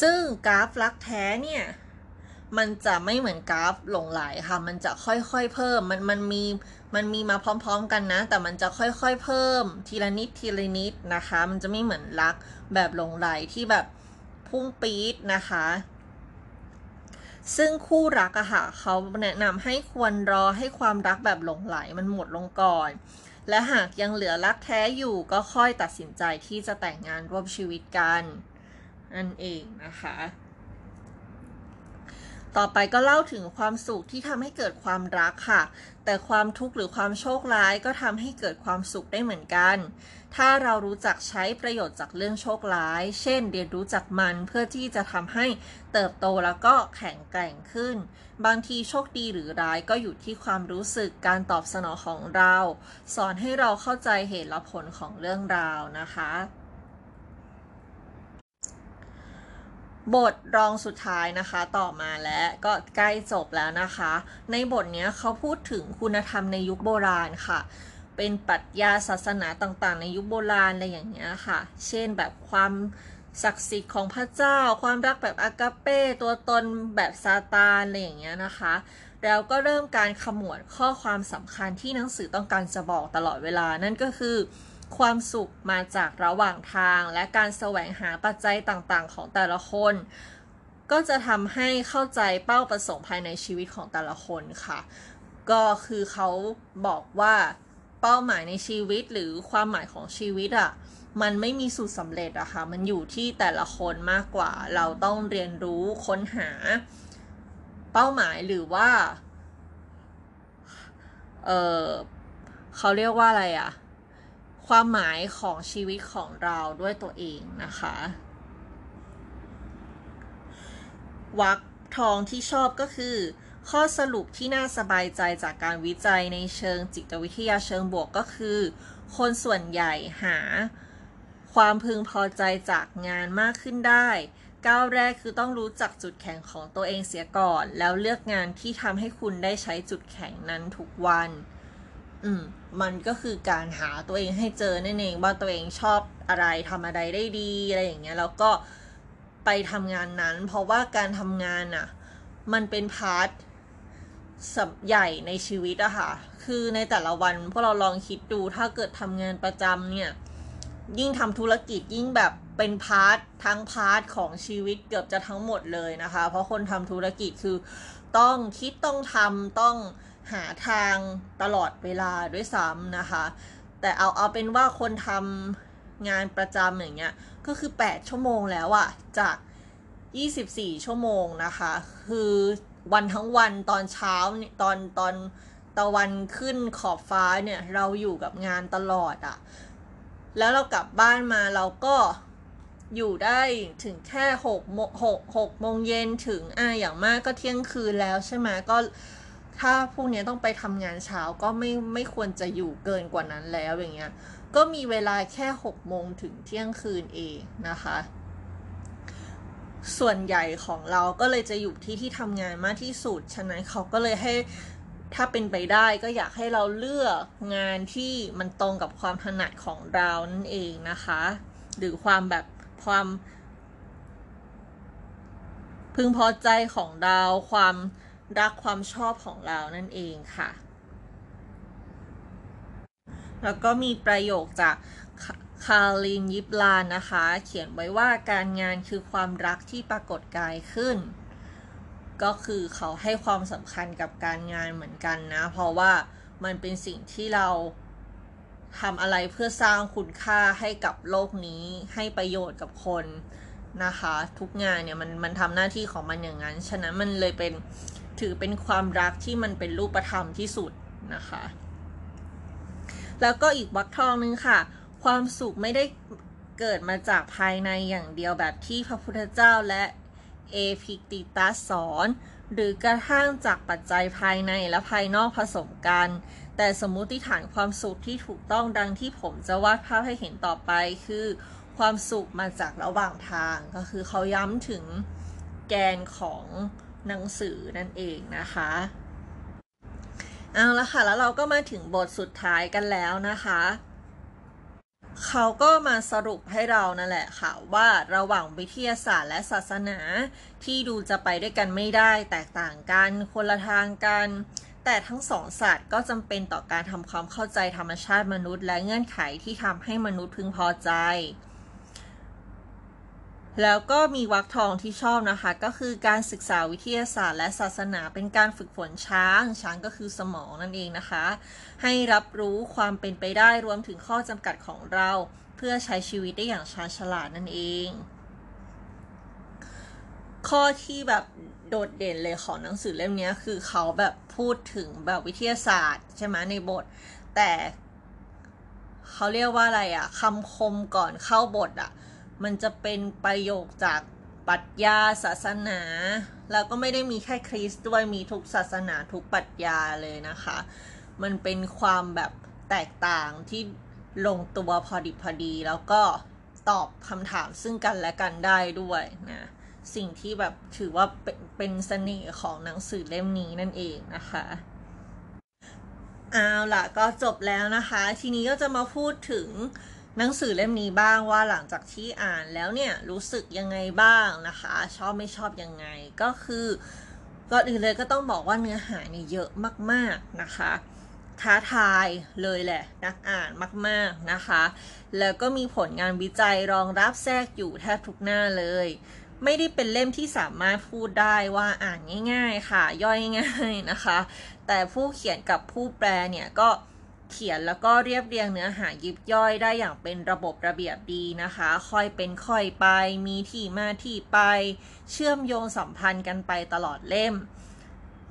ซึ่งกราฟรักแท้เนี่ยมันจะไม่เหมือนกราฟหลงไหลค่ะ มันจะค่อยๆเพิ่ม มันมันมีมันมีมาพร้อมๆกันนะ แต่มันจะค่อยๆเพิ่ม ทีละนิดทีละนิดนะคะ มันจะไม่เหมือนรักแบบหลงไหลที่แบบพุ่งปี๊ดนะคะ ซึ่งคู่รักอะค่ะเขาแนะนำให้ควรรอให้ความรักแบบหลงไหลมันหมดลงก่อน และหากยังเหลือรักแท้อยู่ก็ค่อยตัดสินใจที่จะแต่งงานร่วมชีวิตกันนั่นเองนะคะ ต่อไปก็เล่าถึงความสุขที่ทำให้เกิดความรักค่ะ แต่ความทุกข์หรือความโชคร้ายก็ทำให้เกิดความสุขได้เหมือนกัน ถ้าเรารู้จักใช้ประโยชน์จากเรื่องโชคร้าย เช่น เรียนรู้จากมันเพื่อที่จะทำให้เติบโตแล้วก็แข็งแกร่งขึ้น บางทีโชคดีหรือร้ายก็อยู่ที่ความรู้สึกการตอบสนองของเรา สอนให้เราเข้าใจเหตุและผลของเรื่องราวนะคะ บทรองสุดท้ายนะคะต่อมาแล้วก็ใกล้จบแล้วนะคะ ในบทนี้เขาพูดถึงคุณธรรมในยุคโบราณค่ะ เป็นปรัชญาศาสนาต่างๆ ในยุคโบราณอะไรอย่างเงี้ยค่ะ เช่นแบบความศักดิ์สิทธิ์ของพระเจ้า ความรักแบบอากาเป้ ตัวตนแบบซาตานอะไรอย่างเงี้ยนะคะ แล้วก็เริ่มการขมวดข้อความสำคัญที่หนังสือต้องการจะบอกตลอดเวลา นั่นก็คือ ความสุขมาจากระหว่างทาง และการแสวงหาปัจจัยต่างๆ ของแต่ละคน ก็จะทำให้เข้าใจเป้าประสงค์ภายในชีวิตของแต่ละคนค่ะ ก็คือเขาบอกว่า เป้าหมายในชีวิตหรือความหมายของชีวิตอะ่ะมันไม่มีสูตรสำเร็จอะค่ะ มันอยู่ที่แต่ละคนมากกว่า เราต้องเรียนรู้ค้นหา เป้าหมายหรือว่า เออเขาเรียกว่าอะไรอะความหมายของชีวิตของเราด้วยตัวเองนะคะวักทองที่ชอบก็คือ ข้อสรุปที่น่าสบายใจจากการวิจัยในเชิงจิตวิทยาเชิงบวกก็คือ คนส่วนใหญ่หา ความพึงพอใจจากงานมากขึ้นได้ ก้าวแรกคือต้องรู้จักจุดแข็งของตัวเองเสียก่อน แล้วเลือกงานที่ทำให้คุณได้ใช้จุดแข็งนั้นทุกวัน อืม มันก็คือการหาตัวเองให้เจอนั่นเองว่าตัวเองชอบอะไรทำอะไรได้ดีอะไรอย่างเงี้ยแล้วก็ไปทำงานนั้น เพราะว่าการทำงานอะมันเป็น part สับใหญ่ในชีวิตอะค่ะ คือในแต่ละวันพวกเราลองคิดดูถ้าเกิดทำงานประจำเนี่ย ยิ่งทำธุรกิจยิ่งแบบเป็น part ทั้ง part ของชีวิตเกือบจะทั้งหมดเลยนะคะ เพราะคนทำธุรกิจคือต้องคิดต้องทำต้องหาทางตลอดเวลาด้วยซ้ำนะคะ แต่เอาเอาเป็นว่าคนทำงานประจำอย่างเงี้ยก็คือ 8 ชั่วโมงแล้วอะจาก 24 ชั่วโมงนะคะ คือ วันทั้งวันตอนเช้าตอนตอนตะวันขึ้นขอบฟ้าเนี่ยเราอยู่กับงานตลอดอะแล้วเรากลับบ้านมาเราก็อยู่ได้ถึงแค่หกโมหกหกโมงเย็นถึงอะอย่างมากก็เที่ยงคืนแล้วใช่ไหมก็ถ้าพวกนี้ต้องไปทำงานเช้าก็ไม่ไม่ควรจะอยู่เกินกว่านั้นแล้วอย่างเงี้ยก็มีเวลาแค่หกโมงถึงเที่ยงคืนเองนะคะ ส่วนใหญ่ของเราก็เลยจะอยู่ที่ที่ทำงานมากที่สุด ฉะนั้นเขาก็เลยให้ถ้าเป็นไปได้ก็อยากให้เราเลือกงานที่มันตรงกับความถนัดของเรานั่นเองนะคะ หรือความแบบความ พึงพอใจของเราความรักความชอบของเรานั่นเองค่ะ แล้วก็มีประโยคจาก คารินยิบลานนะคะ เขียนไว้ว่าการงานคือความรักที่ปรากฏกายขึ้น ก็คือเขาให้ความสำคัญกับการงานเหมือนกันนะ เพราะว่ามันเป็นสิ่งที่เราทำอะไรเพื่อสร้างคุณค่าให้กับโลกนี้ให้ประโยชน์กับคนนะคะ ทุกงานเนี่ยมันมันทำหน้าที่ของมันอย่างนั้น ฉะนั้นมันเลยเป็นถือเป็นความรักที่มันเป็นรูปธรรมที่สุดนะคะ แล้วก็อีกวักทองนึงค่ะ ความสุขไม่ได้เกิดมาจากภายในอย่างเดียวแบบที่พระพุทธเจ้าและเอพิกติตัสสอน หรือกระทั่งจากปัจจัยภายในและภายนอกผสมกัน แต่สมมุติฐานความสุขที่ถูกต้องดังที่ผมจะวาดภาพให้เห็นต่อไปคือ ความสุขมาจากระหว่างทางก็คือเขาย้ำถึงแกนของหนังสือนั่นเองนะคะเอาละค่ะ แล้วเราก็มาถึงบทสุดท้ายกันแล้วนะคะ เขาก็มาสรุปให้เรานั่นแหละค่ะว่าระหว่างวิทยาศาสตร์และศาสนา ที่ดูจะไปด้วยกันไม่ได้ แตกต่างกันคนละทางกัน แต่ทั้งสองศาสตร์ก็จำเป็นต่อการทำความเข้าใจธรรมชาติมนุษย์ และเงื่อนไขที่ทำให้มนุษย์พึงพอใจ แล้วก็มีวรรคทองที่ชอบนะคะ ก็คือการศึกษาวิทยาศาสตร์ และศาสนาเป็นการฝึกฝนช้าง ช้างก็คือสมองนั่นเองนะคะ ให้รับรู้ความเป็นไปได้รวมถึงข้อจำกัดของเรา เพื่อใช้ชีวิตได้อย่างชาญฉลาดนั่นเอง ข้อที่แบบโดดเด่นเลยของหนังสือเล่มนี้คือเขาแบบพูดถึงแบบวิทยาศาสตร์ใช่ไหมในบท แต่เขาเรียกว่าอะไรอะคำคมก่อนเข้าบทอะมันจะเป็นประโยคจากปรัชญาศาสนา แล้วก็ไม่ได้มีแค่คริสต์ด้วยมีทุกศาสนาทุกปรัชญาเลยนะคะ มันเป็นความแบบแตกต่างที่ลงตัวพอดีพอดี แล้วก็ตอบคำถามซึ่งกันและกันได้ด้วยนะสิ่งที่แบบถือว่าเป็นเสน่ห์ของหนังสือเล่มนี้นั่นเองนะคะเอาล่ะก็จบแล้วนะคะ ทีนี้ก็จะมาพูดถึงหนังสือเล่มนี้บ้างว่าหลังจากที่อ่านแล้วเนี่ยรู้สึกยังไงบ้างนะคะ ชอบไม่ชอบยังไงก็คือก่อนอื่นเลยก็ต้องบอกว่าเนื้อหาเนี่ยเยอะมากๆนะคะ ท้าทายเลยแหละ นักอ่านมากๆนะคะ แล้วก็มีผลงานวิจัยรองรับแทรกอยู่แทบทุกหน้าเลย ไม่ได้เป็นเล่มที่สามารถพูดได้ว่าอ่านง่าย ๆ ค่ะ ย่อยง่ายนะคะ แต่ผู้เขียนกับผู้แปลเนี่ยก็เขียนแล้วก็เรียบเรียงเนื้อหายิบย่อยได้อย่างเป็นระบบระเบียบดีนะคะ ค่อยเป็นค่อยไป มีที่มาที่ไป เชื่อมโยงสัมพันธ์กันไปตลอดเล่ม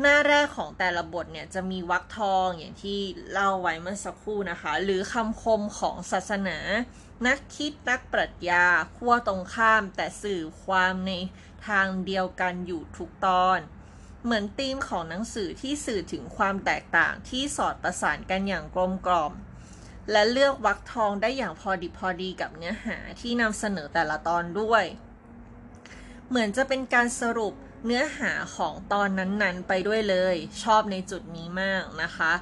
หน้าแรกของแต่ละบทเนี่ยจะมีวรรคทองอย่างที่เล่าไว้เมื่อสักครู่นะคะ หรือคำคมของศาสนา นักคิดนักปรัชญาขั้วตรงข้าม แต่สื่อความในทางเดียวกันอยู่ทุกตอน เหมือนธีมของหนังสือที่สื่อถึงความแตกต่างที่สอดประสานกันอย่างกลมกล่อม และเลือกวรรคทองได้อย่างพอดีพอดีกับเนื้อหาที่นำเสนอแต่ละตอนด้วย เหมือนจะเป็นการสรุป เนื้อหาของตอนนั้นๆ ไปด้วยเลย ชอบในจุดนี้มากนะคะ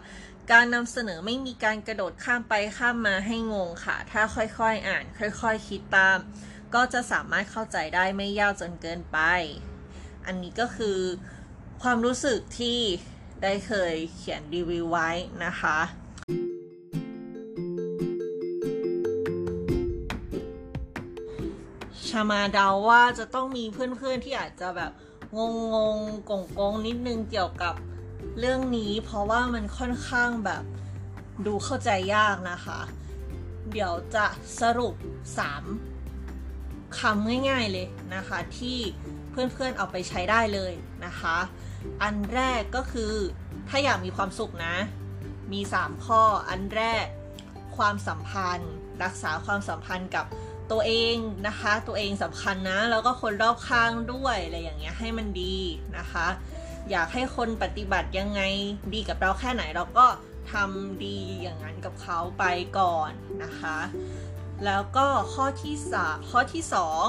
การนำเสนอไม่มีการกระโดดข้ามไปข้ามมาให้งงค่ะ ถ้าค่อยๆ อ่าน ค่อยๆคคิดตาม ก็จะสามารถเข้าใจได้ไม่ยากจนเกินไป อันนี้ก็คือความรู้สึกที่ได้เคยเขียนรีวิวไว้นะคะชามาเดาว่าจะต้องมีเพื่อนๆที่อาจจะแบบ งงงกงกงนิดนึงเกี่ยวกับเรื่องนี้ เพราะว่ามันค่อนข้างแบบดูเข้าใจยากนะคะ เดี๋ยวจะสรุป 3คำง่ายๆเลยนะคะ ที่เพื่อนๆเอาไปใช้ได้เลยนะคะ อันแรกก็คือถ้าอยากมีความสุขนะ มี 3 ข้ออันแรกความสัมพันธ์ รักษาความสัมพันธ์กับ ตัวเองนะคะ ตัวเองสำคัญนะ แล้วก็คนรอบข้างด้วยอะไรอย่างเงี้ยให้มันดีนะคะ อยากให้คนปฏิบัติยังไงดีกับเราแค่ไหนเราก็ทำดีอย่างนั้นกับเขาไปก่อนนะคะ แล้วก็ข้อที่สามข้อที่สอง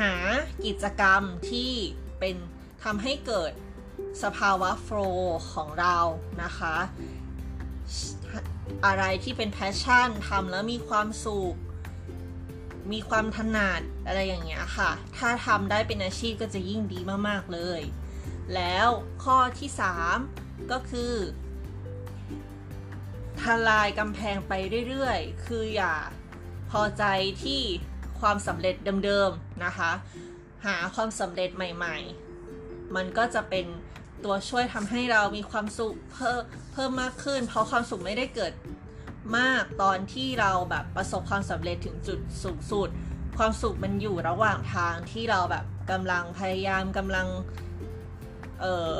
หากิจกรรมที่เป็นทำให้เกิดสภาวะโฟลของเรานะคะ อะไรที่เป็นแพชชั่นทำแล้วมีความสุข มีความถนัดอะไรอย่างเงี้ยค่ะ ถ้าทำได้เป็นอาชีพก็จะยิ่งดีมาก ๆ เลย แล้วข้อที่ 3 ก็คือทลายกำแพงไปเรื่อยๆ คืออย่าพอใจที่ความสำเร็จเดิมๆ นะคะ หาความสำเร็จใหม่ๆ มันก็จะเป็น ตัวช่วยทำให้เรามีความสุขเพิ่มเพิ่มมากขึ้น เพราะความสุขไม่ได้เกิดมากตอนที่เราแบบประสบความสำเร็จถึงจุดสูงสุด ความสุขมันอยู่ระหว่างทางที่เราแบบกำลังพยายามกำลัง เอ่อ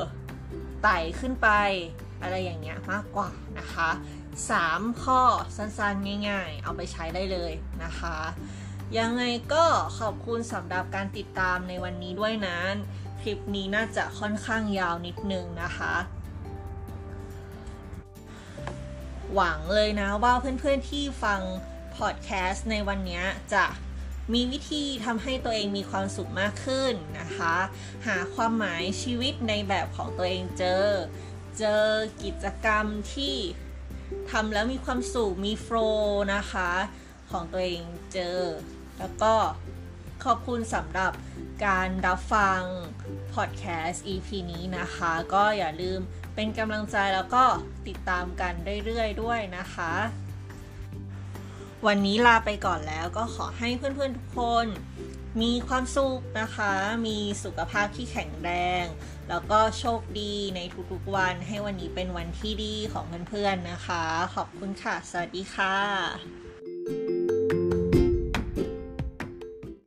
ไต่ขึ้นไปอะไรอย่างเงี้ยมากกว่านะคะ 3 ข้อสั้นๆง่าย ๆ เอาไปใช้ได้เลยนะคะ ยังไงก็ขอบคุณสำหรับการติดตามในวันนี้ด้วยนะค ลิปนี้น่าจะค่อนข้างยาวนิดนึงนะคะ หวังเลยนะว่าเพื่อนๆที่ฟังพอดแคสต์ในวันนี้จะมีวิธีทำให้ตัวเองมีความสุขมากขึ้นนะคะ หาความหมายชีวิตในแบบของตัวเองเจอ เจอกิจกรรมที่ทำแล้วมีความสุขมีโฟล์นะคะ ของตัวเองเจอ แล้วก็ ขอบคุณสำหรับการรับฟังพอดแคสต์ EP นี้นะคะ ก็อย่าลืมเป็นกำลังใจแล้วก็ติดตามกันเรื่อยๆด้วยนะคะ วันนี้ลาไปก่อนแล้วก็ขอให้เพื่อนๆทุกคน มีความสุขนะคะ มีสุขภาพที่แข็งแรง แล้วก็โชคดีในทุกๆวัน ให้วันนี้เป็นวันที่ดีของเพื่อนๆนะคะ ขอบคุณค่ะ สวัสดีค่ะ